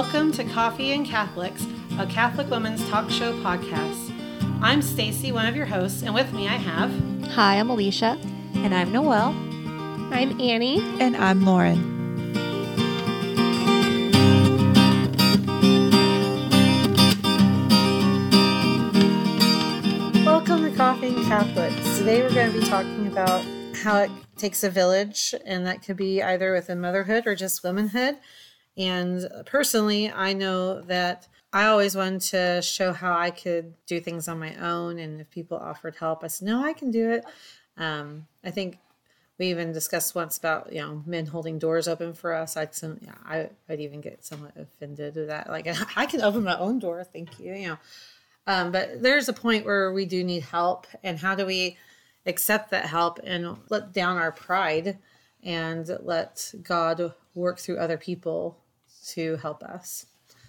Welcome to Coffee and Catholics, a Catholic women's talk show podcast. I'm Stacy, one of your hosts, and with me I have Hi, I'm Alicia. And I'm Noelle. I'm Annie. And I'm Lauren. Welcome to Coffee and Catholics. Today we're going to be talking about how it takes a village, and that could be either within motherhood or just womanhood. And personally, I know that I always wanted to show how I could do things on my own. And if people offered help, I said, no, I can do it. Um, I think we even discussed once about, you know, men holding doors open for us. I'd, some, yeah, I, would even get somewhat offended with that. Like, I can open my own door. Thank you. You know, um, but there's a point where we do need help. And how do we accept that help and let down our pride and let God work through other people to help us?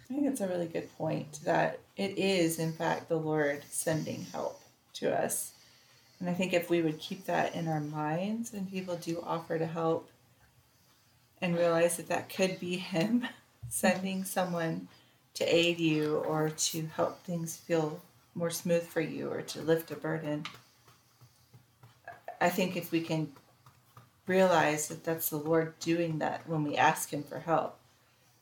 I think it's a really good point that it is, in fact, the Lord sending help to us. And I think if we would keep that in our minds when people do offer to help and realize that that could be Him sending someone to aid you or to help things feel more smooth for you or to lift a burden. I think if we can realize that that's the Lord doing that when we ask Him for help,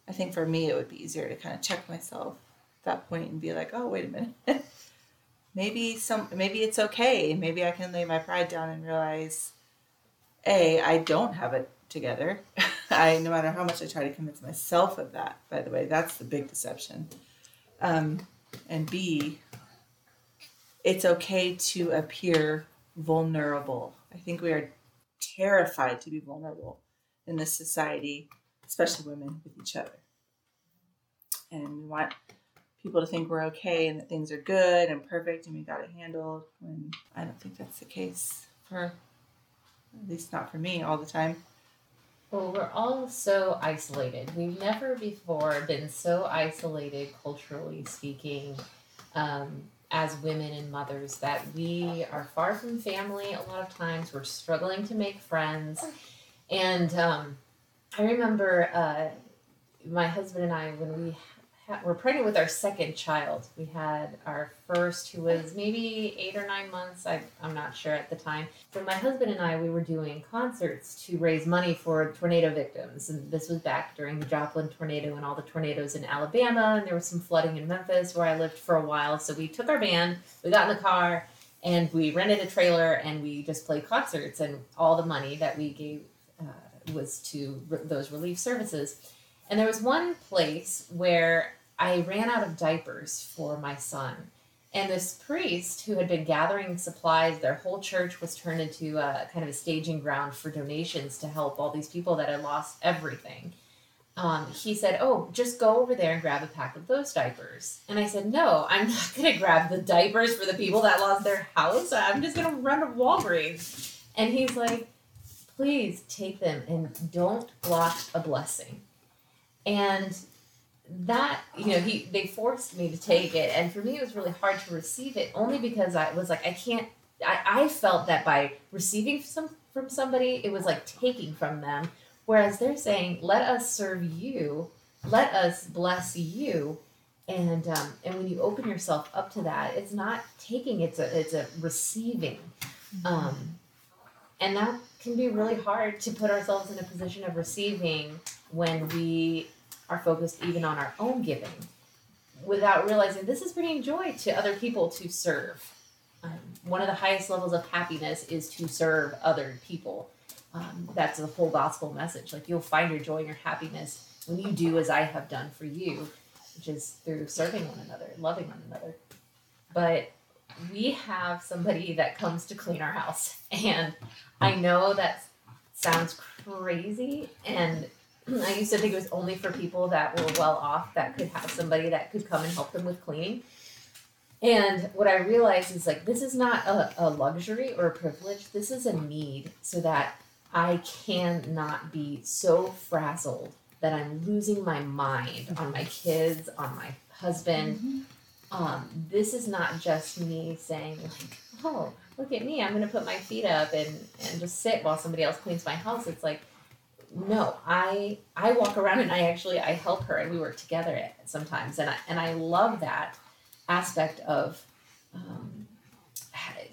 I think for me it would be easier to kind of check myself at that point and be like, oh, wait a minute. maybe some maybe it's okay. Maybe I can lay my pride down and realize, A, I don't have it together. I no matter how much I try to convince myself of that, by the way, that's the big deception. Um, and B, it's okay to appear vulnerable. I think we are terrified to be vulnerable in this society, especially women with each other. And we want people to think we're okay and that things are good and perfect and we got it handled when I don't think that's the case for at least not for me all the time. Well, we're all so isolated. We've never before been so isolated, culturally speaking, um, as women and mothers, that we are far from family a lot of times. We're struggling to make friends. And um, I remember uh, my husband and I, when we we're pregnant with our second child. We had our first, who was maybe eight or nine months. I, I'm not sure at the time. So my husband and I, we were doing concerts to raise money for tornado victims, and this was back during the Joplin tornado and all the tornadoes in Alabama, and there was some flooding in Memphis where I lived for a while. So we took our band, we got in the car, and we rented a trailer, and we just played concerts, and all the money that we gave uh, was to re- those relief services. And there was one place where I ran out of diapers for my son. And this priest who had been gathering supplies, their whole church was turned into a kind of a staging ground for donations to help all these people that had lost everything. Um, he said, Oh, just go over there and grab a pack of those diapers. And I said, No, I'm not going to grab the diapers for the people that lost their house. I'm just going to run to Walgreens. And he's like, Please take them and don't block a blessing. And that you know he they forced me to take it and for me it was really hard to receive it only because i was like i can't i, I felt that by receiving some from somebody it was like taking from them whereas they're saying let us serve you let us bless you and um, and when you open yourself up to that it's not taking it's a it's a receiving mm-hmm. um, and that can be really hard to put ourselves in a position of receiving when we are focused even on our own giving without realizing this is bringing joy to other people to serve. Um, one of the highest levels of happiness is to serve other people. Um, that's the whole gospel message. Like you'll find your joy and your happiness when you do as I have done for you, which is through serving one another, loving one another. But we have somebody that comes to clean our house. And I know that sounds crazy and I used to think it was only for people that were well off that could have somebody that could come and help them with cleaning. And what I realized is like, this is not a, a luxury or a privilege. This is a need so that I cannot be so frazzled that I'm losing my mind on my kids, on my husband. Mm-hmm. Um, this is not just me saying like, oh, look at me, I'm gonna put my feet up and, and just sit while somebody else cleans my house. It's like no, I I walk around and I actually I help her and we work together sometimes and I and I love that aspect of um,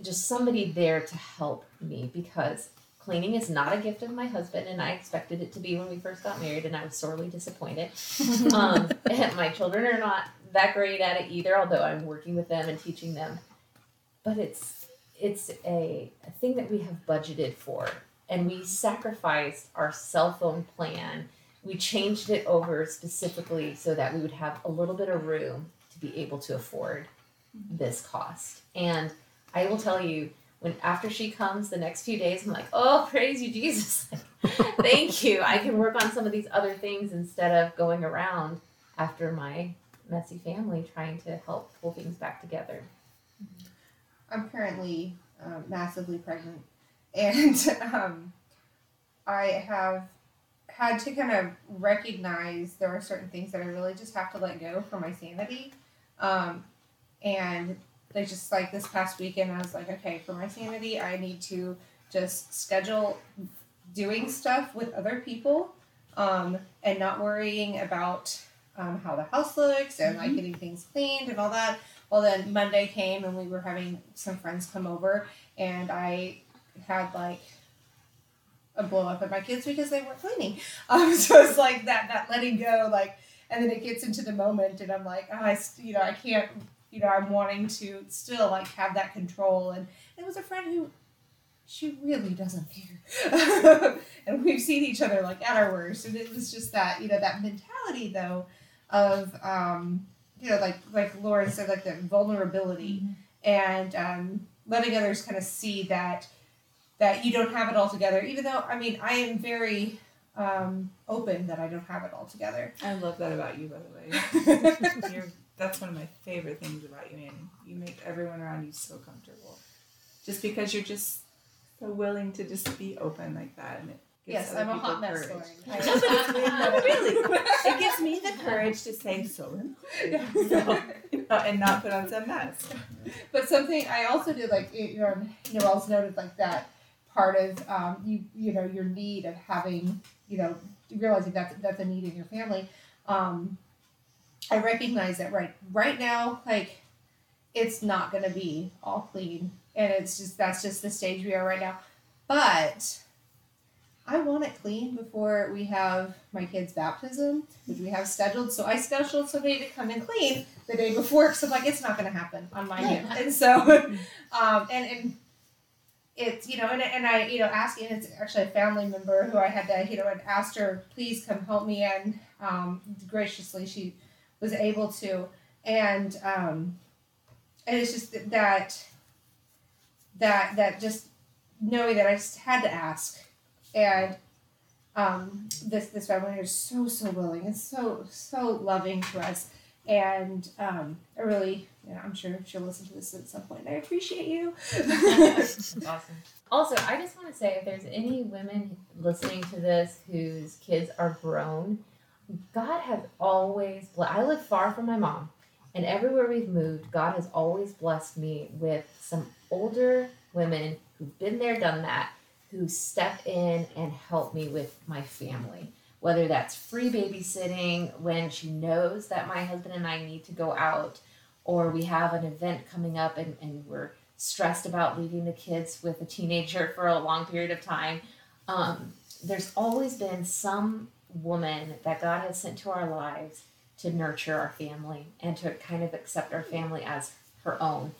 just somebody there to help me because cleaning is not a gift of my husband and I expected it to be when we first got married and I was sorely disappointed. um, my children are not that great at it either, although I'm working with them and teaching them. But it's it's a, a thing that we have budgeted for and we sacrificed our cell phone plan. We changed it over specifically so that we would have a little bit of room to be able to afford mm-hmm. this cost. And I will tell you, when after she comes the next few days, I'm like, oh, praise you, Jesus. Thank you. I can work on some of these other things instead of going around after my messy family trying to help pull things back together. I'm currently um, massively pregnant, and um, I have had to kind of recognize there are certain things that I really just have to let go for my sanity. Um, and they just like this past weekend, I was like, okay, for my sanity, I need to just schedule doing stuff with other people um, and not worrying about um, how the house looks and like getting things cleaned and all that. Well, then Monday came and we were having some friends come over, and I had like a blow up at my kids because they weren't cleaning. Um, so it's like that that letting go, like, and then it gets into the moment, and I'm like, oh, I, you know, I can't, you know, I'm wanting to still like have that control. And it was a friend who, she really doesn't care, and we've seen each other like at our worst, and it was just that, you know, that mentality though, of, um, you know, like like Lauren said, like the vulnerability, and um, letting others kind of see that that you don't have it all together. Even though, I mean, I am very um, open that I don't have it all together. I love that about you, by the way. That's one of my favorite things about you, Annie. You make everyone around you so comfortable. Just because you're just so willing to just be open like that, and it yes, I'm a hot mess, courage. Lauren. No, but it's really, it gives me the courage to say so, so and not put on some mess. but something I also did, like you know, Noelle's noted like that part of um, you, you know, your need of having, you know, realizing that that's a need in your family. Um, I recognize that right right now, like it's not going to be all clean, and it's just that's just the stage we are right now. But I want it clean before we have my kid's baptism, which we have scheduled. So I scheduled somebody to come and clean the day before because I'm like, it's not going to happen on my end. And so, um, and, and it's, you know, and, and I, you know, asking, it's actually a family member who I had to, you know, and asked her, please come help me. And um, graciously, she was able to. And, um, and it's just that, that, that just knowing that I just had to ask and um, this this family is so so willing and so so loving to us, and um, I really, you know, I'm sure she'll listen to this at some point. I appreciate you. awesome. Also, I just want to say if there's any women listening to this whose kids are grown, God has always, ble- I live far from my mom, and everywhere we've moved, God has always blessed me with some older women who've been there, done that, who step in and help me with my family. Whether that's free babysitting when she knows that my husband and I need to go out, or we have an event coming up and, and we're stressed about leaving the kids with a teenager for a long period of time. Um, there's always been some woman that God has sent to our lives to nurture our family and to kind of accept our family as her own.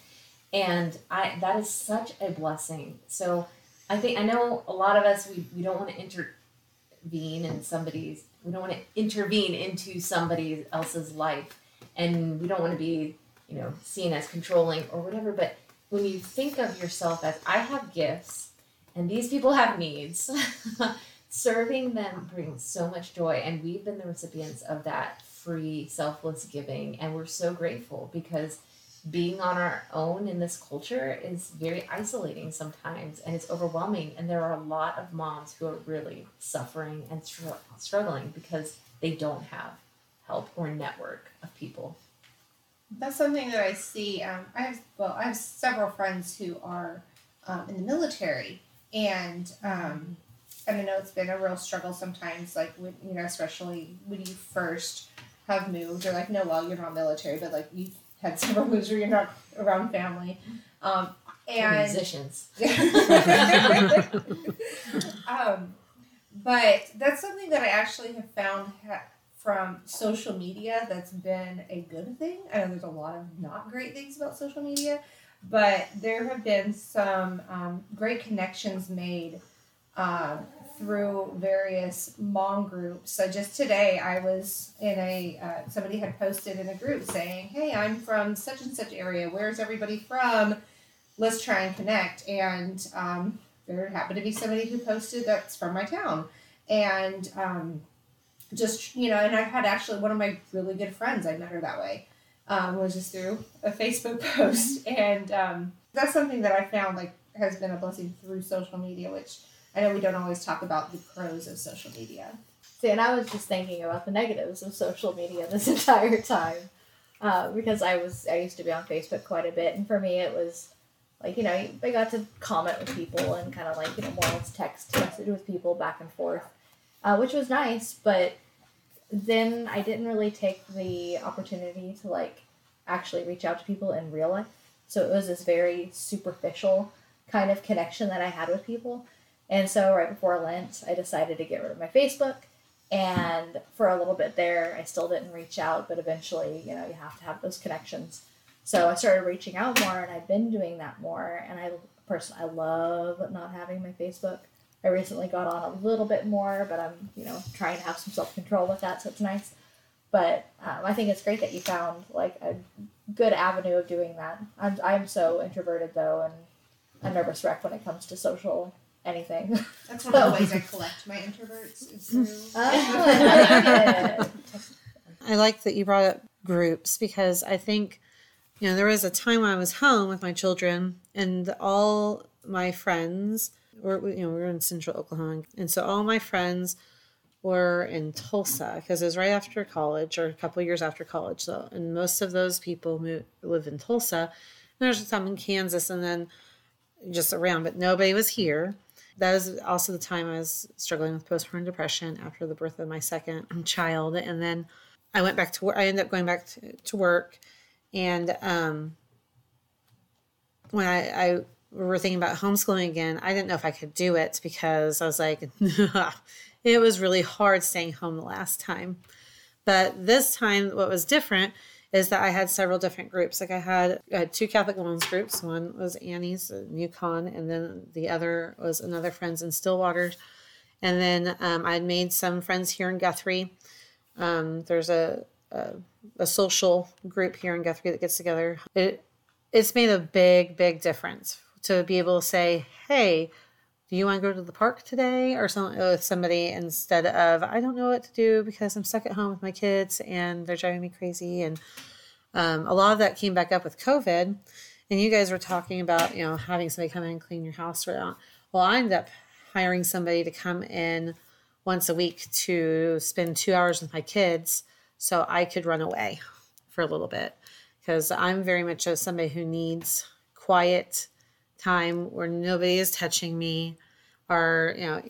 And I that is such a blessing. So I think I know a lot of us we, we don't want to intervene in somebody's we don't want to intervene into somebody else's life. And we don't want to be, you know, seen as controlling or whatever, but when you think of yourself as I have gifts and these people have needs, serving them brings so much joy and we've been the recipients of that free selfless giving and we're so grateful because being on our own in this culture is very isolating sometimes and it's overwhelming and there are a lot of moms who are really suffering and str- struggling because they don't have help or network of people That's something that I see. Um, I have well, I have several friends who are um, in the military, and um, I know it's been a real struggle sometimes, like when you know, especially when you first have moved, or like, no, well, you're not military, but like you've had several moves where you're not around family, um, and musicians. um, but that's something that I actually have found ha- from social media that's been a good thing. I know there's a lot of not great things about social media, but there have been some um, great connections made um, through various mom groups. So just today, I was in a uh, somebody had posted in a group saying, "Hey, I'm from such and such area. Where's everybody from? Let's try and connect." And um, there happened to be somebody who posted that's from my town, and um, just you know, and I had actually one of my really good friends. I met her that way. Um, was just through a Facebook post, and um, that's something that I found like has been a blessing through social media, which I know we don't always talk about the pros of social media. See, and I was just thinking about the negatives of social media this entire time, uh, because I was I used to be on Facebook quite a bit, and for me it was like you know I got to comment with people and kind of like you know more text message with people back and forth, uh, which was nice, but then I didn't really take the opportunity to like actually reach out to people in real life. So it was this very superficial kind of connection that I had with people. And so right before Lent, I decided to get rid of my Facebook. And for a little bit there, I still didn't reach out, but eventually, you know, you have to have those connections. So I started reaching out more, and I've been doing that more. And I personally, I love not having my Facebook. I recently got on a little bit more, but I'm, you know, trying to have some self control with that, so it's nice. But um, I think it's great that you found like a good avenue of doing that. I'm, I'm so introverted though, and a nervous wreck when it comes to social anything. That's one of the ways I collect my introverts. Is through Oh, I like it. I like that you brought up groups because I think, you know, there was a time when I was home with my children and all my friends were, you know, we were in central Oklahoma. And so all my friends were in Tulsa because it was right after college or a couple years after college. So, and most of those people move, live in Tulsa. And there's some in Kansas and then just around, but nobody was here. That was also the time I was struggling with postpartum depression after the birth of my second child. And then I went back to work. I ended up going back to, to work. And um, when I, I we were thinking about homeschooling again, I didn't know if I could do it because I was like, it was really hard staying home the last time. But this time, what was different is that I had several different groups. Like I had, I had two Catholic women's groups. One was Annie's in Yukon, and then the other was another friends in Stillwater. And then um, I had made some friends here in Guthrie. Um, there's a, a a social group here in Guthrie that gets together. It it's made a big big difference to be able to say, hey. Do you want to go to the park today or something with somebody instead of I don't know what to do because I'm stuck at home with my kids and they're driving me crazy and um, a lot of that came back up with COVID and you guys were talking about you know having somebody come in and clean your house. Well, I ended up hiring somebody to come in once a week to spend two hours with my kids so I could run away for a little bit because I'm very much a somebody who needs quiet time where nobody is touching me or you know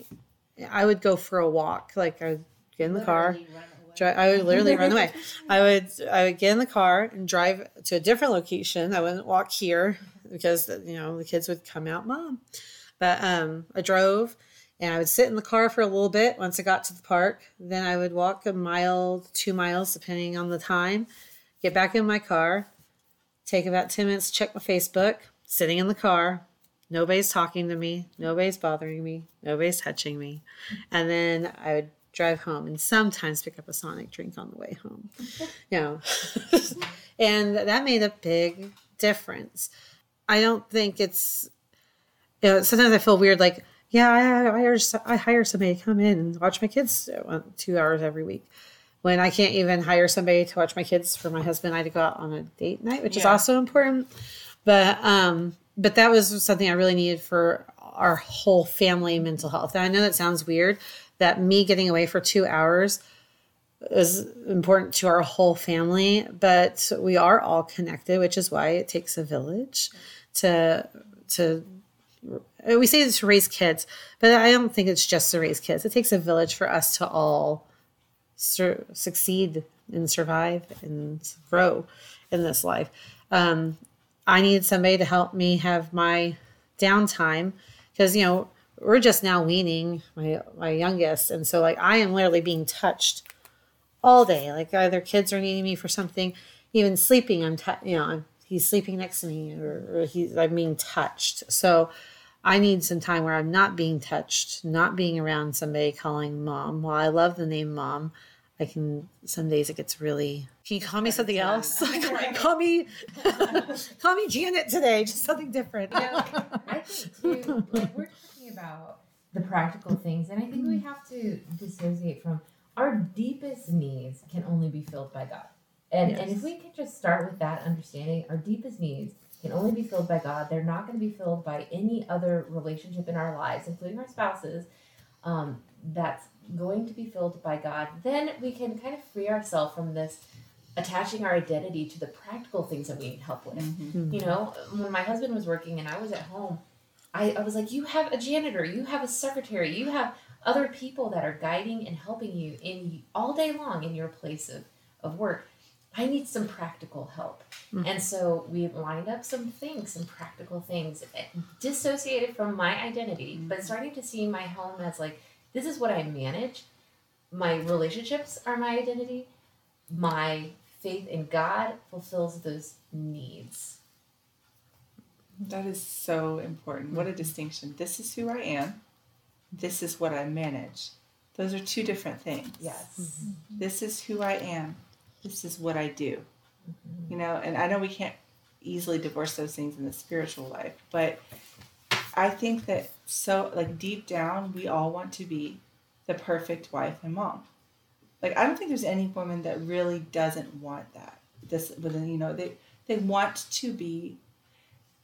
I would go for a walk like I would get in the car Literally. Dri- I would literally run away. I would I would get in the car and drive to a different location. I wouldn't walk here because you know the kids would come out, mom. But um, I drove and I would sit in the car for a little bit. Once I got to the park, then I would walk a mile, two miles, depending on the time. Get back in my car, take about ten minutes, check my Facebook. Sitting in the car, nobody's talking to me, nobody's bothering me, nobody's touching me, and then I would drive home and sometimes pick up a sonic drink on the way home you know. And that made a big difference. I don't think it's you know sometimes i feel weird like yeah i, I hire, I hire somebody to come in and watch my kids uh, two hours every week. When i can't even hire somebody to watch my kids for my husband i had to go out on a date night which is also important but um but that was something i really needed for our whole family mental health and i know that sounds weird that me getting away for two hours is important to our whole family, but we are all connected, which is why it takes a village to to we say this to raise kids, but I don't think it's just to raise kids. It takes a village for us to all sur- succeed and survive and grow in this life. Um, I need somebody to help me have my downtime because you know we're just now weaning my my youngest, and so like I am literally being touched all day. Like either kids are needing me for something, even sleeping. I'm t- you know I'm, he's sleeping next to me, or, or he's I'm being touched. So I need some time where I'm not being touched, not being around somebody calling mom. While I love the name mom, I can some days it gets really. Can you call me something else? call me, call me Janet today. Just something different. I think too, like we're talking about the practical things, and I think we have to dissociate from our deepest needs can only be filled by God. And and if we can just start with that understanding, our deepest needs can only be filled by God. They're not going to be filled by any other relationship in our lives, including our spouses. Um, that's going to be filled by God. Then we can kind of free ourselves from this attaching our identity to the practical things that we need help with. Mm-hmm. Hmm. You know, when my husband was working and I was at home, I, I was like, you have a janitor, you have a secretary, you have other people that are guiding and helping you in all day long in your place of, of work. I need some practical help. Hmm. And so we lined up some things, some practical things, eh, dissociated from my identity, but hmm. starting to see my home as like, this is what I manage. My relationships are my identity. My faith in God fulfills those needs. That is so important. What a mm-hmm. distinction. This is who I am. This is what I manage. Those are two different things. Yes. Mm-hmm. This is who I am. This is what I do. Mm-hmm. You know, and I know we can't easily divorce those things in the spiritual life, but I think that so like deep down we all want to be the perfect wife and mom. Like I don't think there's any woman that really doesn't want that. This within you know, they they want to be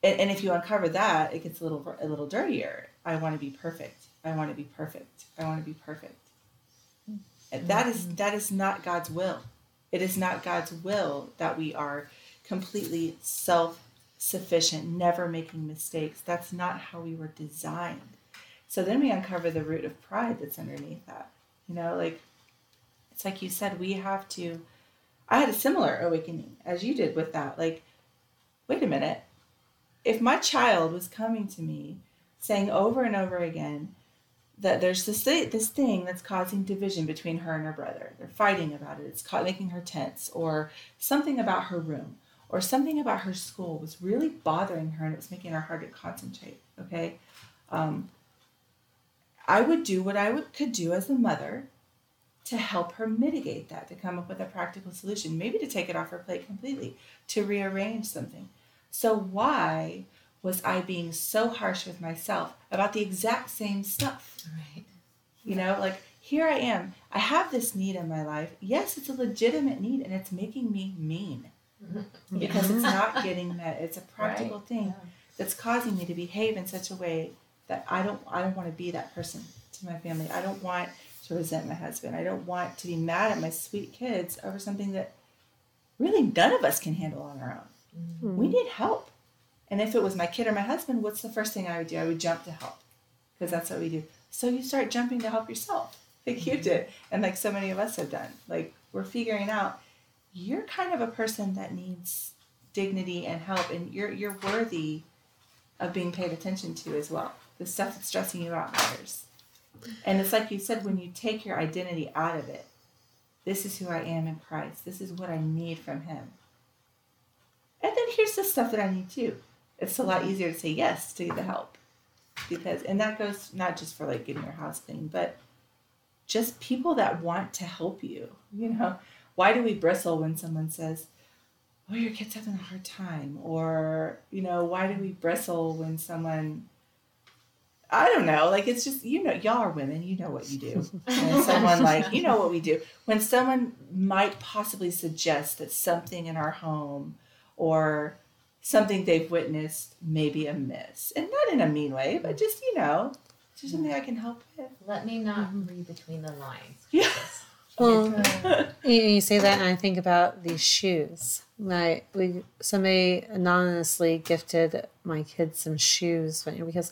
and, and if you uncover that, it gets a little a little dirtier. I want to be perfect. I want to be perfect. I want to be perfect. And that is mm-hmm. that is not God's will. It is not God's will that we are completely self sufficient, never making mistakes. That's not how we were designed. So then we uncover the root of pride that's underneath that. You know, like it's like you said, we have to. I had a similar awakening as you did with that. Like, wait a minute. If my child was coming to me saying over and over again that there's this this thing that's causing division between her and her brother. They're fighting about it. It's making her tense, or something about her room, or something about her school was really bothering her, and it was making her hard to concentrate. Okay, um, I would do what I would could do as a mother to help her mitigate that, to come up with a practical solution, maybe to take it off her plate completely, to rearrange something. So why was I being so harsh with myself about the exact same stuff? Right. You know, like here I am. I have this need in my life. Yes, it's a legitimate need and it's making me mean Mm-hmm. because it's not getting met. It's a practical Right. thing that's causing me to behave in such a way that I don't I don't want to be that person to my family. I don't want to resent my husband. I don't want to be mad at my sweet kids over something that really none of us can handle on our own. Mm-hmm. We need help. And if it was my kid or my husband, what's the first thing I would do? I would jump to help because that's what we do. So you start jumping to help yourself, like you mm-hmm. did, and like so many of us have done. Like we're figuring out you're kind of a person that needs dignity and help, and you're you're worthy of being paid attention to as well. The stuff that's stressing you out matters. And it's like you said, when you take your identity out of it, this is who I am in Christ. This is what I need from Him. And then here's the stuff that I need too. It's a lot easier to say yes to the help. Because and that goes not just for like getting your house clean, but just people that want to help you. You know, why do we bristle when someone says, Oh, your kid's having a hard time? Or, you know, why do we bristle when someone I don't know. Like it's just you know, y'all are women. You know what you do. When someone like you know what we do. When someone might possibly suggest that something in our home or something they've witnessed may be amiss, and not in a mean way, but just you know, is there something I can help with? Let me not mm-hmm. read between the lines. Yeah. Well, Uh, You, you say that, and I think about these shoes. My we somebody anonymously gifted my kids some shoes because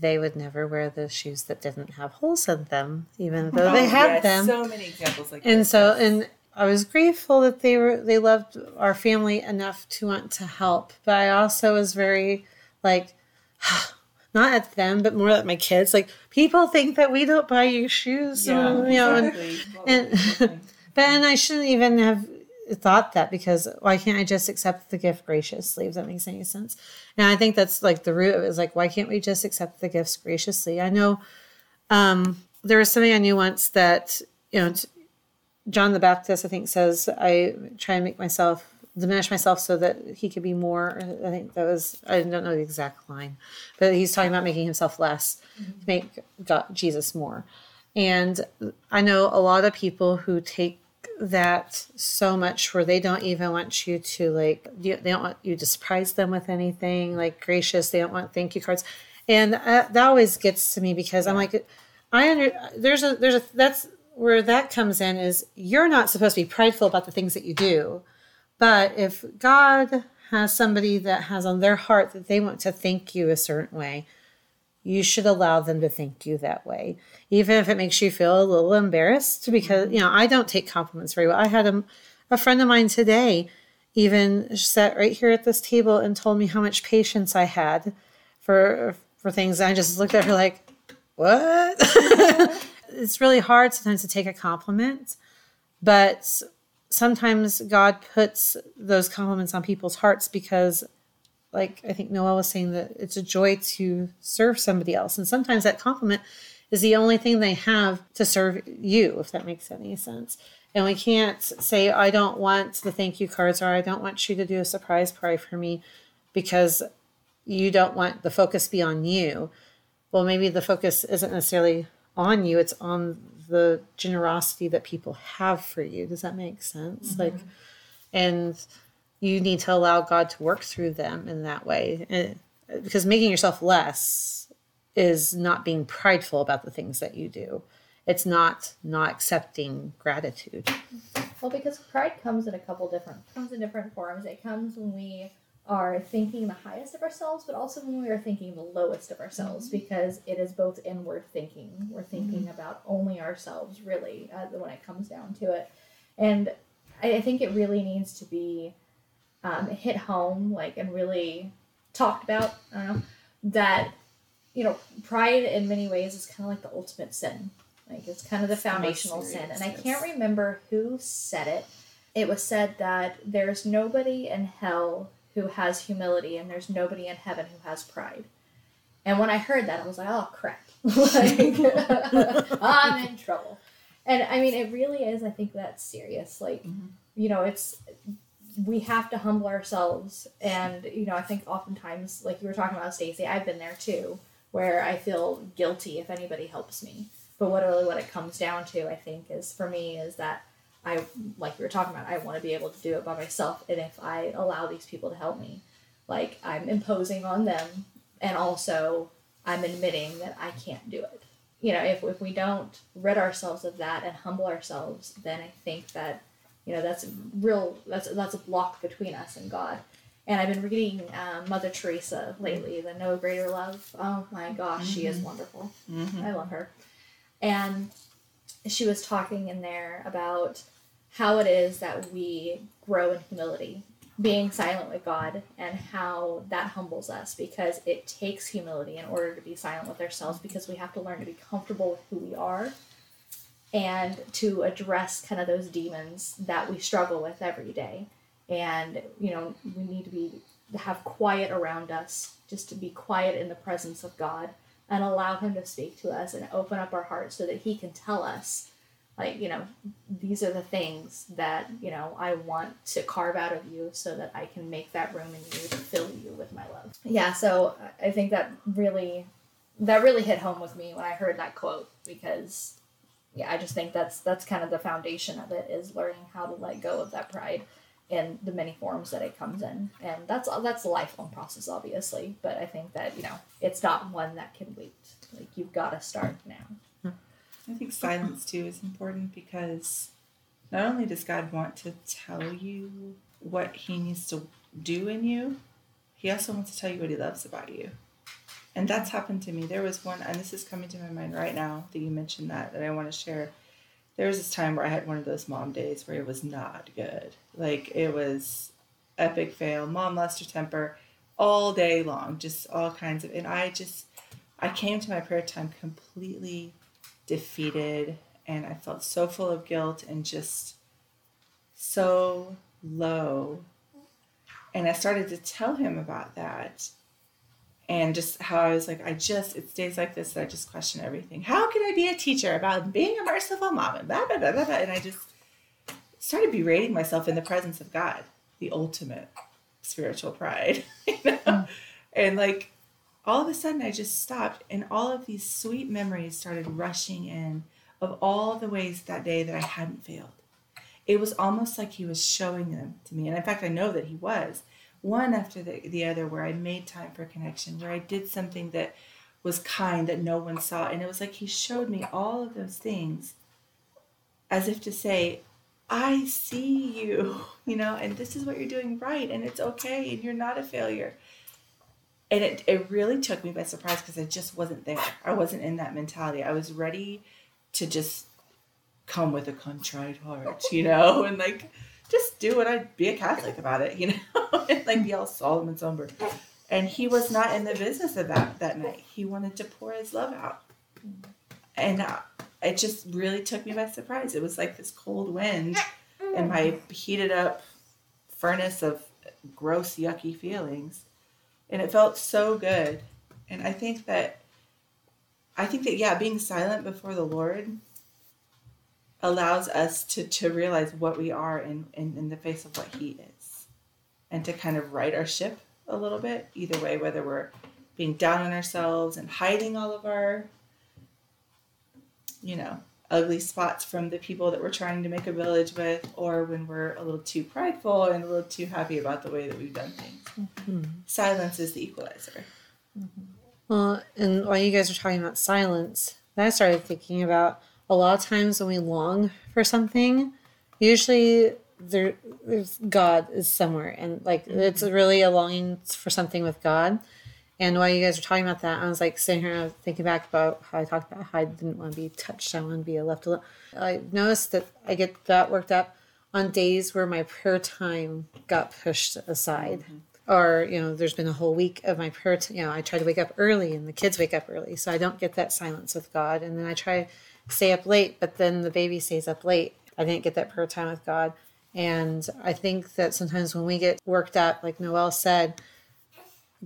they would never wear the shoes that didn't have holes in them, even though they Oh, had yes, them. So many examples like and so, and I was grateful that they were they loved our family enough to want to help, but I also was very like. Not at them, but more at my kids. Like people think that we don't buy you shoes, yeah, and, you know, and exactly. Well, and- but and I shouldn't even have thought that because why can't I just accept the gift graciously? If that makes any sense. And I think that's like the root of it is like, why can't we just accept the gifts graciously? I know um, there was somebody I knew once that, you know, John the Baptist, I think, says, I try and make myself diminish myself so that he could be more. I think that was, I don't know the exact line, but he's talking about making himself less to make God, Jesus more. And I know a lot of people who take that so much where they don't even want you to like they don't want you to surprise them with anything like gracious they don't want thank you cards and uh, that always gets to me because i'm like i under there's a there's a that's where that comes in is you're not supposed to be prideful about the things that you do but if god has somebody that has on their heart that they want to thank you a certain way you should allow them to thank you that way. Even if it makes you feel a little embarrassed because mm-hmm. you know i don't take compliments very well. I had a, a friend of mine today even sat right here at this table and told me how much patience i had for for things. And i just looked at her like what? It's really hard sometimes to take a compliment but sometimes god puts those compliments on people's hearts because like I think Noelle was saying that it's a joy to serve somebody else. And sometimes that compliment is the only thing they have to serve you, if that makes any sense. And we can't say, I don't want the thank you cards or I don't want you to do a surprise party for me because you don't want the focus be on you. Well, maybe the focus isn't necessarily on you, it's on the generosity that people have for you. Does that make sense? Mm-hmm. Like, and you need to allow God to work through them in that way. And, because making yourself less is not being prideful about the things that you do. It's not not accepting gratitude. Well, because pride comes in a couple different comes in different forms. It comes when we are thinking the highest of ourselves, but also when we are thinking the lowest of ourselves, because it is both inward thinking. We're thinking about only ourselves, really, uh, when it comes down to it. And I, I think it really needs to be um, hit home, like, and really talked about. I don't know that you know, pride in many ways is kind of like the ultimate sin. Like it's kind of the foundational sin. And I can't remember who said it. It was said that there's nobody in hell who has humility and there's nobody in heaven who has pride. And when I heard that, I was like, oh crap. like, I'm in trouble. And I mean, it really is. I think that's serious. Like, Mhm. you know, it's we have to humble ourselves and you know i think oftentimes like you were talking about stacy i've been there too where i feel guilty if anybody helps me but what really what it comes down to i think is for me is that i like you were talking about i want to be able to do it by myself and if i allow these people to help me like i'm imposing on them and also i'm admitting that i can't do it. You know if, if we don't rid ourselves of that and humble ourselves then i think that you know that's real that's that's a block between us and god. And i've been reading um, mother teresa lately the no greater love. Oh my gosh she is wonderful. Mhm. i love her. And she was talking in there about how it is that we grow in humility being silent with god and how that humbles us because it takes humility in order to be silent with ourselves because we have to learn to be comfortable with who we are and to address kind of those demons that we struggle with every day. And you know, we need to be have quiet around us, just to be quiet in the presence of God and allow him to speak to us and open up our hearts so that he can tell us like, you know, these are the things that, you know, I want to carve out of you so that I can make that room in you to fill you with my love. Yeah, so I think that really that really hit home with me when I heard that quote because yeah, I just think that's that's kind of the foundation of it is learning how to let go of that pride in the many forms that it comes in, and that's that's a lifelong process, obviously. But I think that you know it's not one that can wait. Like you've got to start now. I think silence too is important because not only does God want to tell you what He needs to do in you, He also wants to tell you what He loves about you. And that's happened to me. There was one, and this is coming to my mind right now that you mentioned that, that I want to share. There was this time where I had one of those mom days where it was not good. Like it was epic fail, mom lost her temper all day long, just all kinds of, and I just, I came to my prayer time completely defeated and I felt so full of guilt and just so low. And I started to tell him about that and just how I was like, I just, it's days like this that I just question everything. How can I be a teacher about being a merciful mom and blah, blah, blah, blah, blah. And I just started berating myself in the presence of God, the ultimate spiritual pride, you know? Hmm. And like, all of a sudden I just stopped and all of these sweet memories started rushing in of all the ways that day that I hadn't failed. It was almost like he was showing them to me. And in fact, I know that he was one after the, the other where I made time for connection, where I did something that was kind that no one saw. And it was like he showed me all of those things as if to say, I see you, you know, and this is what you're doing right, and it's okay, and you're not a failure. And it, it really took me by surprise because I just wasn't there. I wasn't in that mentality. I was ready to just come with a contrite heart, you know, and like just do what I'd be a Catholic about it, you know, and like be all solemn and somber. And he was not in the business of that that night. He wanted to pour his love out, and uh, it just really took me by surprise. It was like this cold wind in my heated up furnace of gross, yucky feelings, and it felt so good. And I think that, I think that yeah, being silent before the Lord allows us to, to realize what we are in, in, in the face of what he is. And to kind of right our ship a little bit either way whether we're being down on ourselves and hiding all of our you know ugly spots from the people that we're trying to make a village with or when we're a little too prideful and a little too happy about the way that we've done things. Mhm. silence is the equalizer. Well, and while you guys are talking about silence, then I started thinking about a lot of times when we long for something, usually there, there's God is somewhere, and like it's mm-hmm. really a longing for something with God. And while you guys were talking about that, I was like sitting here thinking back about how I talked about how I didn't want to be touched, I want to be left alone. I noticed that I get that worked up on days where my prayer time got pushed aside mm-hmm. or you know there's been a whole week of my prayer t- you know i try to wake up early and the kids wake up early so i don't get that silence with god and then i try stay up late but then the baby stays up late i didn't get that prayer time with god and i think that sometimes when we get worked up like noelle said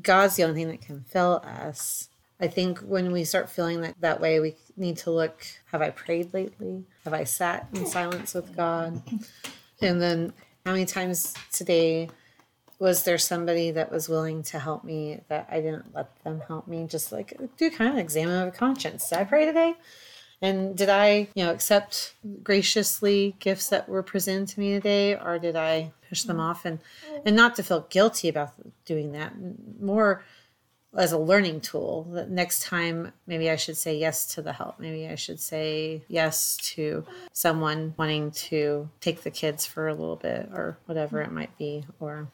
god's the only thing that can fill us i think when we start feeling that, that way we need to look have i prayed lately have i sat in silence with god and then how many times today was there somebody that was willing to help me that I didn't let them help me? Just like do kind of examine of a conscience. Did I pray today? And did I, you know, accept graciously gifts that were presented to me today, or did I push them off? And and not to feel guilty about doing that, more as a learning tool. That next time, maybe I should say yes to the help. Maybe I should say yes to someone wanting to take the kids for a little bit, or whatever it might be, or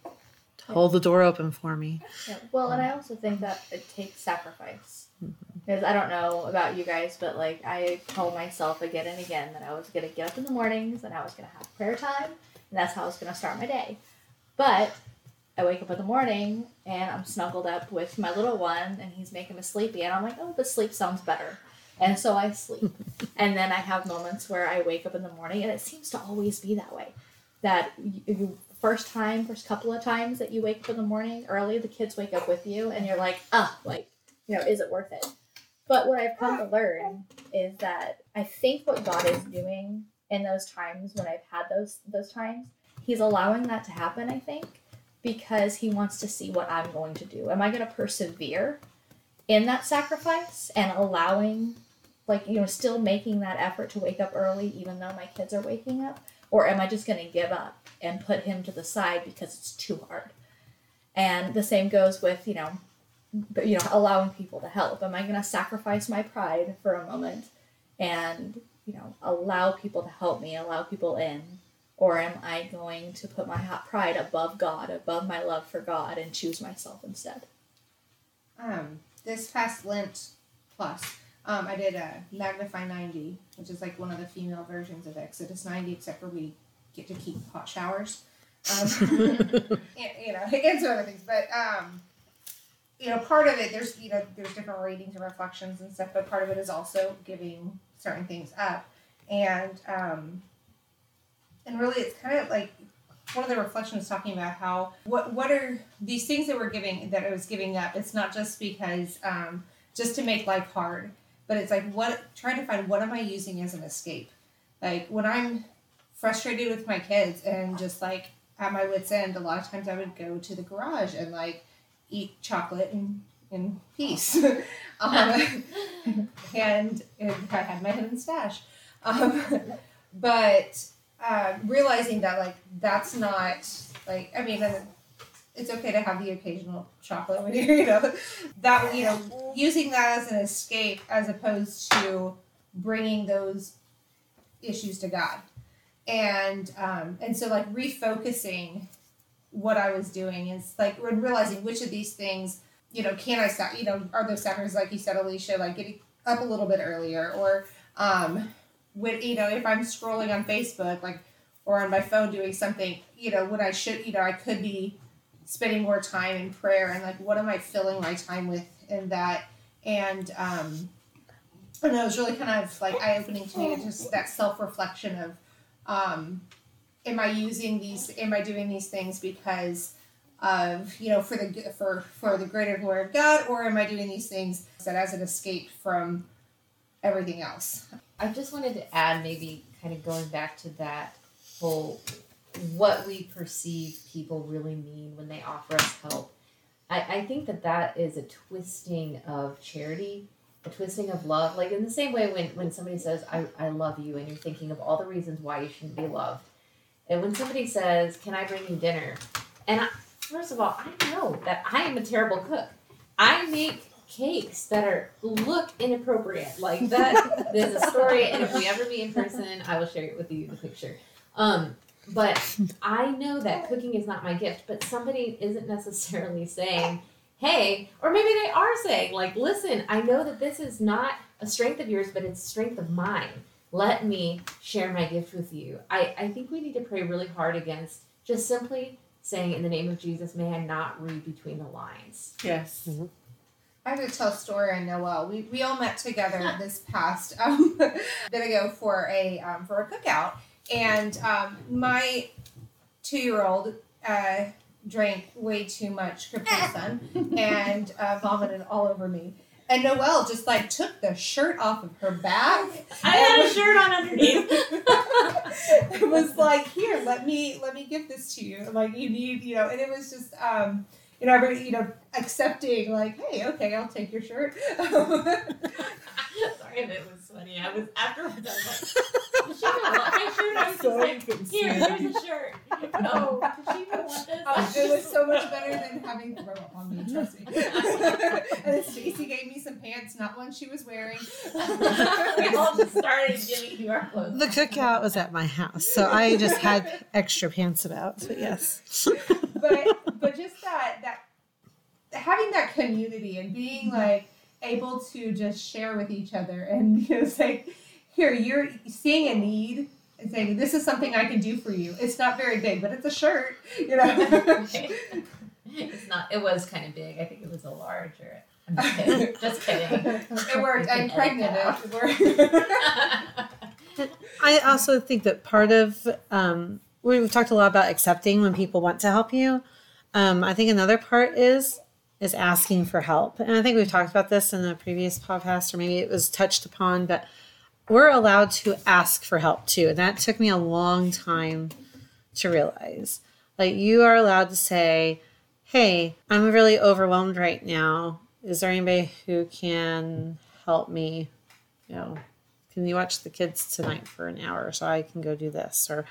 hold the door open for me. Yeah. Well, and I also think that it takes sacrifice. Because I don't know about you guys, but like I told myself again and again that I was gonna get up in the mornings and I was gonna have prayer time, and that's how I was gonna start my day. But I wake up in the morning and I'm snuggled up with my little one, and he's making me sleepy, and I'm like, oh, the sleep sounds better. And so I sleep. and then I have moments where I wake up in the morning, and it seems to always be that way. That you, first time, first couple of times that you wake up in the morning early, the kids wake up with you, and you're like, ah, like, you know, is it worth it? But what I've come to learn is that I think what God is doing in those times when I've had those those times, He's allowing that to happen. I think because He wants to see what I'm going to do. Am I going to persevere in that sacrifice and allowing, like, you know, still making that effort to wake up early, even though my kids are waking up, or am I just going to give up and put Him to the side because it's too hard? And the same goes with you know you know allowing people to help am i going to sacrifice my pride for a moment and you know allow people to help me allow people in or am i going to put my hot pride above god above my love for god and choose myself instead Um, this past Lent plus, um, I did a Magnify 90, which is like one of the female versions of Exodus 90, except for we get to keep hot showers. Um, you know, and some other things. But, um, you know, part of it, there's, you know, there's different readings and reflections and stuff, but part of it is also giving certain things up. And, um, and really it's kind of like one of the reflections talking about how what what are these things that we're giving that I was giving up it's not just because um, just to make life hard but it's like what trying to find what am I using as an escape like when I'm frustrated with my kids and just like at my wits end a lot of times I would go to the garage and like eat chocolate and in peace. Um, and, and I had my hidden stash. Um, but uh, realizing that like that's not like I mean it's okay to have the occasional chocolate when you're you know that you know using that as an escape as opposed to bringing those issues to God. And um, and so like refocusing what I was doing is like when realizing which of these things you know can I stop you know are those sacrifices like you said Alicia like getting up a little bit earlier? Or um, when you know if I'm scrolling on Facebook like or on my phone doing something, you know, when I should, you know, I could be spending more time in prayer and like what am I filling my time with in that? And um know it was really kind of like eye opening to me just that self reflection of um am I using these am I doing these things because of you know for the for for the greater glory of God or am I doing these things that as an escape from everything else I just wanted to add, maybe kind of going back to that whole what we perceive people really mean when they offer us help. I, I think that that is a twisting of charity, a twisting of love. Like in the same way when, when somebody says, I, I love you, and you're thinking of all the reasons why you shouldn't be loved. And when somebody says, Can I bring you dinner? And I, first of all, I know that I am a terrible cook. I make cakes that are look inappropriate. Like that there's a story, and if we ever meet in person, I will share it with you the picture. Um, but I know that cooking is not my gift, but somebody isn't necessarily saying, hey, or maybe they are saying, like, listen, I know that this is not a strength of yours, but it's a strength of mine. Let me share my gift with you. I, I think we need to pray really hard against just simply saying, in the name of Jesus, may I not read between the lines. Yes. Mm-hmm. I have to tell a story on Noelle. We, we all met together this past um, bit ago for a um, for a cookout, and um, my two year old uh, drank way too much Capri Sun and uh, vomited all over me. And Noelle just like took the shirt off of her back. I had a shirt on underneath. it was like, here, let me let me give this to you. Like you need, you know, and it was just um, you know, every you know, accepting like, hey, okay, I'll take your shirt. Sorry, that was funny. I was afterwards. I was like, "Does she even want my shirt?" I was just like, "Here, here's a shirt." No, does she even want this? Oh, it was so much better than having throw up on me. Trust me. and then Stacy gave me some pants, not one she was wearing. we all just started giving you our clothes. The cookout was at my house, so I just had extra pants about. But yes. but but just that that having that community and being mm-hmm. like able to just share with each other and you know say here you're seeing a need and saying this is something I can do for you. It's not very big, but it's a shirt, you know. it's not. It was kind of big. I think it was a larger. I'm just kidding. just kidding. It worked. I'm pregnant. It worked. I also think that part of um, we've talked a lot about accepting when people want to help you. Um, I think another part is is asking for help, and I think we've talked about this in a previous podcast, or maybe it was touched upon, but we're allowed to ask for help too, and that took me a long time to realize. Like you are allowed to say, "Hey, I'm really overwhelmed right now. Is there anybody who can help me?" You know, can you watch the kids tonight for an hour so I can go do this? Or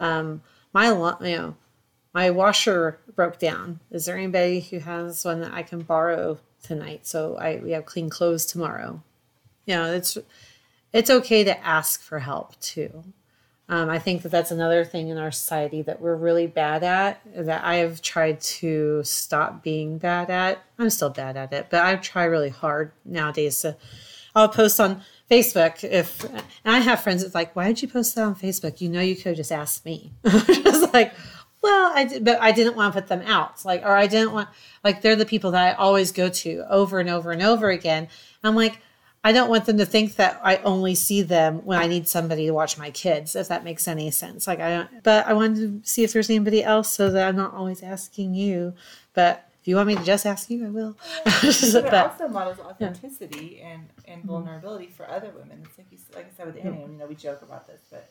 um, my you know my washer broke down. Is there anybody who has one that I can borrow tonight so I we have clean clothes tomorrow? You know, it's it's okay to ask for help too. Um, I think that that's another thing in our society that we're really bad at, that I have tried to stop being bad at. I'm still bad at it, but I try really hard nowadays to. I'll post on Facebook if, and I have friends that's like, why did you post that on Facebook? You know, you could have just asked me. just like, well, I did, but I didn't want to put them out. Like, or I didn't want, like, they're the people that I always go to over and over and over again. I'm like, I don't want them to think that I only see them when I need somebody to watch my kids, if that makes any sense. Like I don't, but I wanted to see if there's anybody else so that I'm not always asking you. But if you want me to just ask you, I will. but it but also models authenticity and, and mm-hmm. vulnerability for other women. It's like you like I said with Annie, you know, we joke about this, but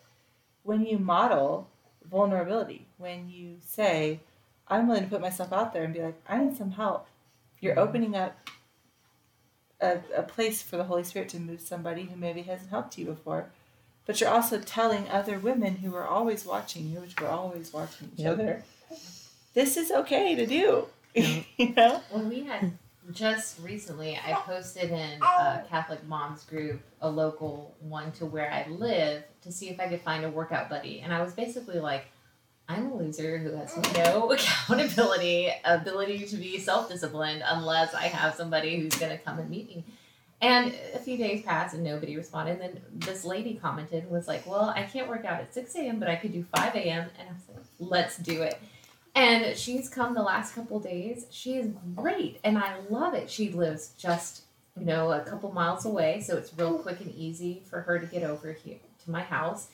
when you model vulnerability, when you say, I'm willing to put myself out there and be like, I need some help, you're mm-hmm. opening up a, a place for the Holy Spirit to move somebody who maybe hasn't helped you before. But you're also telling other women who are always watching you, which we're always watching each Yep. other, this is okay to do. Yeah. you know? When we had hmm. Just recently, I posted in a oh. Catholic moms group, a local one to where I live, to see if I could find a workout buddy. And I was basically like, I'm a loser who has mm. no accountability, ability to be self disciplined unless I have somebody who's going to come and meet me. And a few days passed and nobody responded. And then this lady commented, was like, Well, I can't work out at 6 a.m., but I could do 5 a.m. And I was like, Let's do it. And she's come the last couple days. She is great, and I love it. She lives just, you know, a couple miles away, so it's real quick and easy for her to get over here to my house.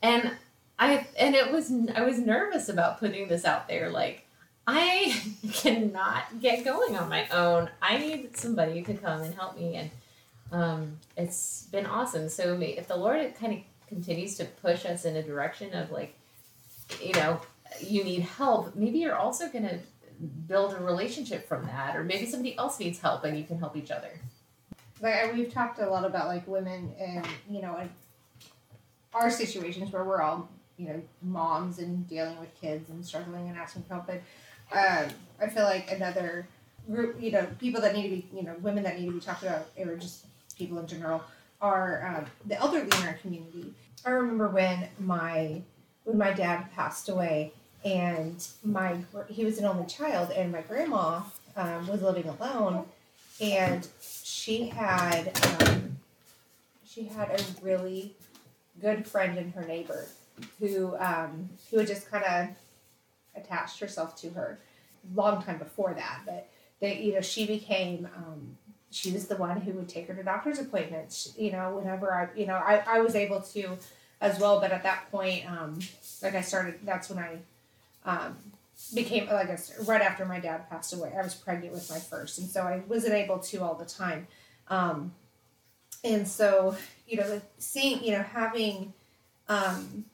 And I and it was I was nervous about putting this out there. Like I cannot get going on my own. I need somebody to come and help me, and um, it's been awesome. So if the Lord kind of continues to push us in a direction of like, you know, you need help, maybe you're also going to build a relationship from that, or maybe somebody else needs help and you can help each other. like we've talked a lot about like women and you know and our situations where we're all you know moms and dealing with kids and struggling and asking for help but um, i feel like another group you know people that need to be you know women that need to be talked about or just people in general are um, the elderly in our community i remember when my when my dad passed away and my he was an only child and my grandma um, was living alone. And she had um, she had a really good friend in her neighbor who um, who had just kind of attached herself to her long time before that. But they you know she became um, she was the one who would take her to doctor's appointments you know whenever i you know i, I was able to as well. But at that point um, like i started that's when i um, became like I said, right after my dad passed away. I was pregnant with my first, and so I wasn't able to all the time. Um, and so you know, seeing you know having um,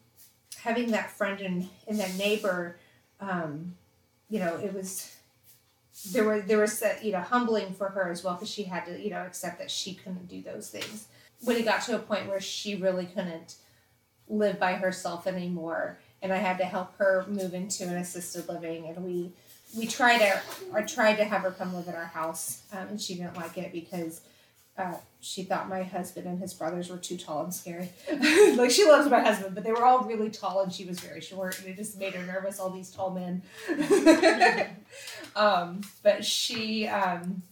having that friend and and that neighbor, um, you know, it was there were there was you know humbling for her as well because she had to you know accept that she couldn't do those things when it got to a point where she really couldn't live by herself anymore and I had to help her move into an assisted living. And we we tried to I tried to have her come live at our house, um, and she didn't like it because uh, she thought my husband and his brothers were too tall and scary. like she loves my husband, but they were all really tall, and she was very short, and it just made her nervous. All these tall men. um, but she um,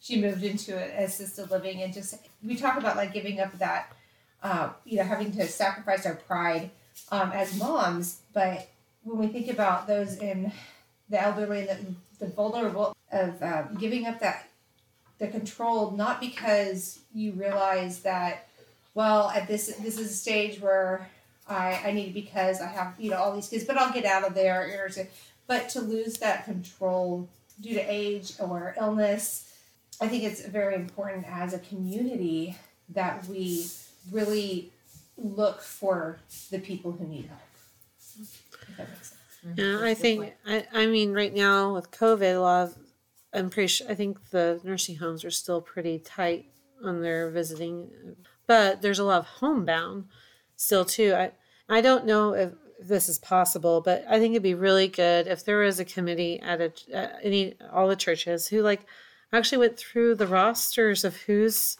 she moved into an assisted living, and just we talk about like giving up that. Uh, you know, having to sacrifice our pride um, as moms, but when we think about those in the elderly and the, the vulnerable of um, giving up that the control, not because you realize that, well, at this this is a stage where I, I need because I have you know all these kids, but I'll get out of there, but to lose that control due to age or illness, I think it's very important as a community that we really look for the people who need help. If that. Yeah, I think I, I mean right now with COVID, a lot of I'm pretty sure I think the nursing homes are still pretty tight on their visiting, but there's a lot of homebound still too. I I don't know if this is possible, but I think it'd be really good if there was a committee at a at any all the churches who like actually went through the rosters of who's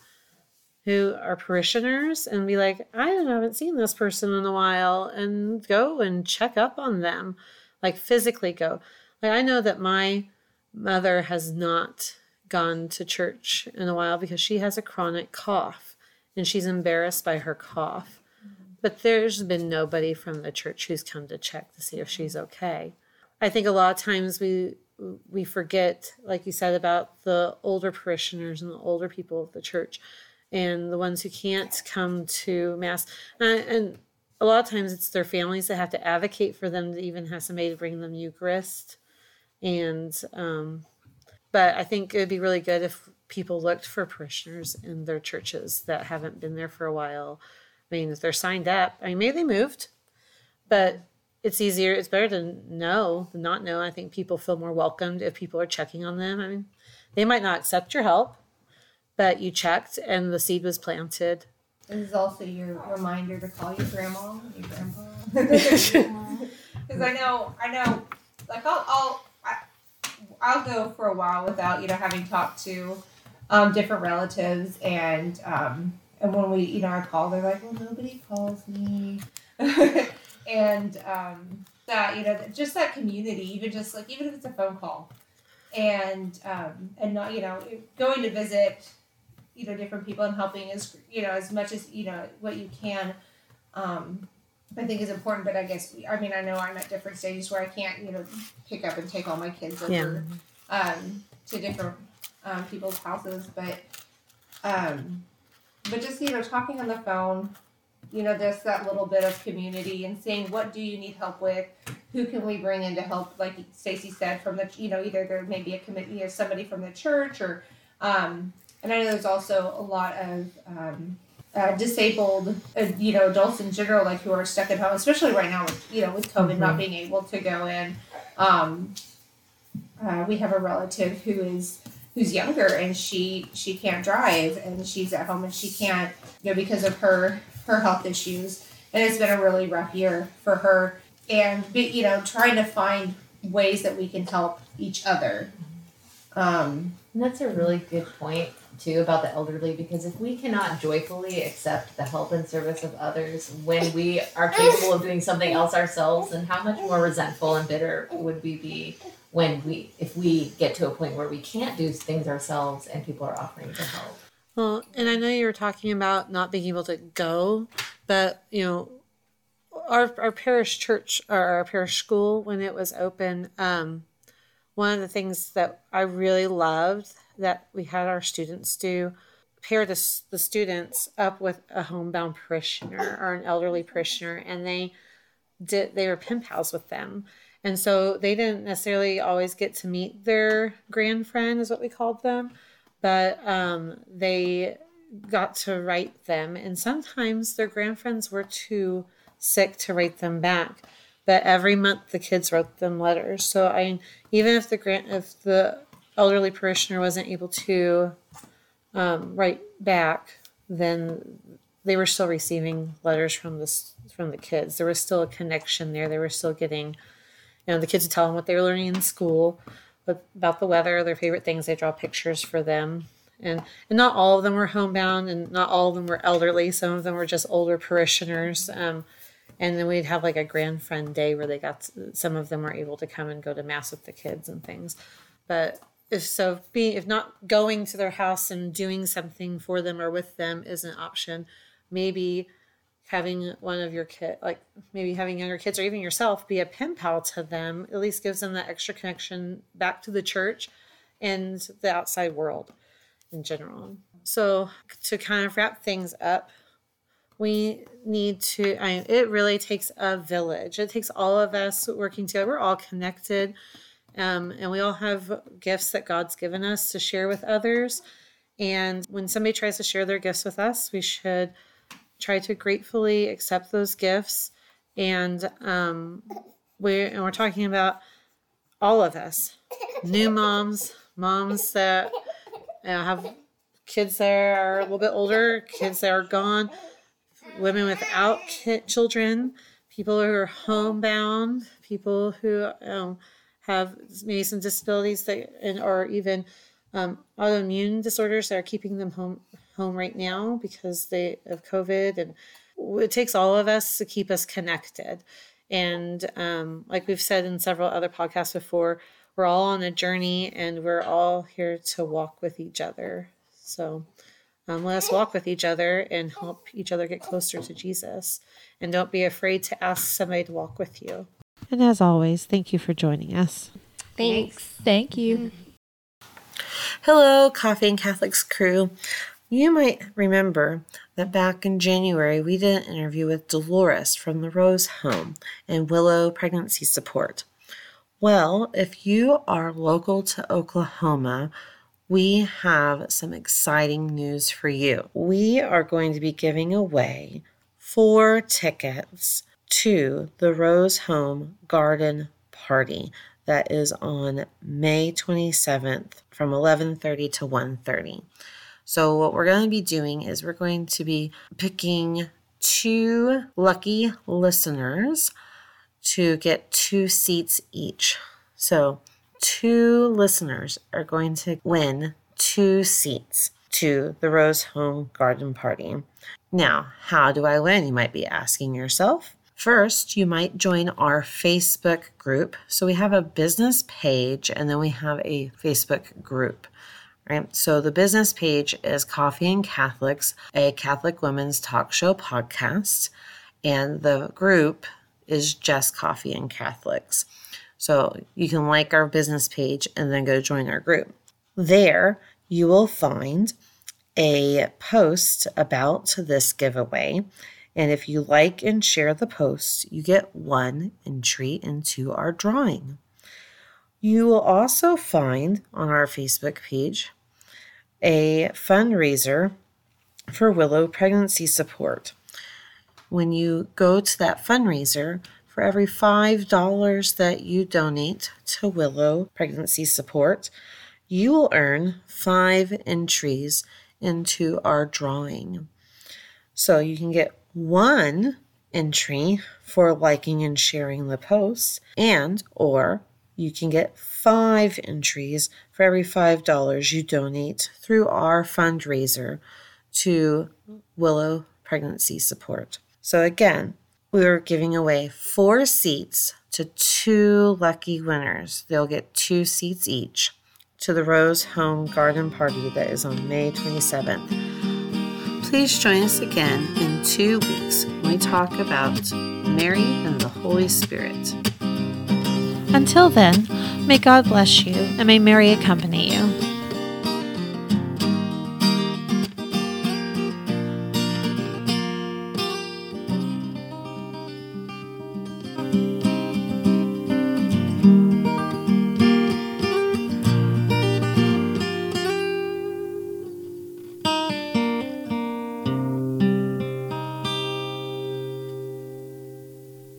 who are parishioners and be like, I haven't seen this person in a while and go and check up on them, like physically go. Like I know that my mother has not gone to church in a while because she has a chronic cough and she's embarrassed by her cough. Mm-hmm. But there's been nobody from the church who's come to check to see if she's okay. I think a lot of times we we forget, like you said, about the older parishioners and the older people of the church and the ones who can't come to mass. And, and a lot of times it's their families that have to advocate for them to even have somebody to bring them Eucharist. And, um, but I think it would be really good if people looked for parishioners in their churches that haven't been there for a while. I mean, if they're signed up, I mean, maybe they moved, but it's easier. It's better to know than not know. I think people feel more welcomed if people are checking on them. I mean, they might not accept your help, but you checked and the seed was planted. This is also your reminder to call your grandma, your grandpa. Because I know, I know, like I'll, I'll, I, I'll go for a while without you know having talked to um, different relatives, and um, and when we, you know, I call, they're like, well, nobody calls me, and um, that you know, just that community, even just like even if it's a phone call, and um, and not you know going to visit you know different people and helping as you know as much as you know what you can um i think is important but i guess i mean i know i'm at different stages where i can't you know pick up and take all my kids over um to different um, people's houses but um but just you know talking on the phone you know just that little bit of community and saying what do you need help with? Who can we bring in to help? Like stacy said from the you know either there may be a committee or somebody from the church or um and I know there's also a lot of um, uh, disabled, uh, you know, adults in general, like who are stuck at home, especially right now with you know with COVID mm-hmm. not being able to go in. Um, uh, we have a relative who is who's younger and she she can't drive and she's at home and she can't you know because of her her health issues and it's been a really rough year for her and be, you know trying to find ways that we can help each other um, and that's a really good point too about the elderly because if we cannot joyfully accept the help and service of others when we are capable of doing something else ourselves, then how much more resentful and bitter would we be when we if we get to a point where we can't do things ourselves and people are offering to help. Well, and I know you were talking about not being able to go, but you know, our our parish church or our parish school when it was open, um, one of the things that I really loved that we had our students do pair the, the students up with a homebound parishioner or an elderly parishioner and they did they were pen pals with them. And so they didn't necessarily always get to meet their grand friend is what we called them but um, they got to write them. And sometimes their grand friends were too sick to write them back but every month the kids wrote them letters so i even if the grant if the elderly parishioner wasn't able to um, write back, then they were still receiving letters from the from the kids. There was still a connection there. They were still getting, you know, the kids would tell them what they were learning in school, about the weather, their favorite things. They draw pictures for them, and and not all of them were homebound, and not all of them were elderly. Some of them were just older parishioners. Um, and then we'd have like a grand friend day where they got to, some of them were able to come and go to mass with the kids and things. But if so being if not going to their house and doing something for them or with them is an option maybe having one of your kid like maybe having younger kids or even yourself be a pen pal to them at least gives them that extra connection back to the church and the outside world in general. So to kind of wrap things up we need to I, it really takes a village it takes all of us working together we're all connected um, and we all have gifts that God's given us to share with others. And when somebody tries to share their gifts with us, we should try to gratefully accept those gifts. And um, we and we're talking about all of us, new moms, moms that you know, have kids that are a little bit older, kids that are gone, women without children, people who are homebound, people who um, have maybe some disabilities that and or even um, autoimmune disorders that are keeping them home home right now because they of COVID, and it takes all of us to keep us connected. And um, like we've said in several other podcasts before, we're all on a journey, and we're all here to walk with each other. So um, let us walk with each other and help each other get closer to Jesus. And don't be afraid to ask somebody to walk with you. And as always, thank you for joining us. Thanks. Thank you. Hello, Coffee and Catholics crew. You might remember that back in January we did an interview with Dolores from the Rose Home and Willow Pregnancy Support. Well, if you are local to Oklahoma, we have some exciting news for you. We are going to be giving away four tickets to the Rose Home Garden Party that is on May 27th from 11:30 to 1:30. So what we're going to be doing is we're going to be picking two lucky listeners to get two seats each. So two listeners are going to win two seats to the Rose Home Garden Party. Now, how do I win? You might be asking yourself. First, you might join our Facebook group. So we have a business page and then we have a Facebook group. Right. So the business page is Coffee and Catholics, a Catholic women's talk show podcast. And the group is just Coffee and Catholics. So you can like our business page and then go join our group. There, you will find a post about this giveaway. And if you like and share the post, you get one entry into our drawing. You will also find on our Facebook page a fundraiser for Willow Pregnancy Support. When you go to that fundraiser, for every $5 that you donate to Willow Pregnancy Support, you will earn five entries into our drawing. So you can get one entry for liking and sharing the posts and or you can get five entries for every $5 you donate through our fundraiser to Willow Pregnancy Support. So again, we are giving away four seats to two lucky winners. They'll get two seats each to the Rose Home Garden Party that is on May 27th. Please join us again in two weeks when we talk about Mary and the Holy Spirit. Until then, may God bless you and may Mary accompany you.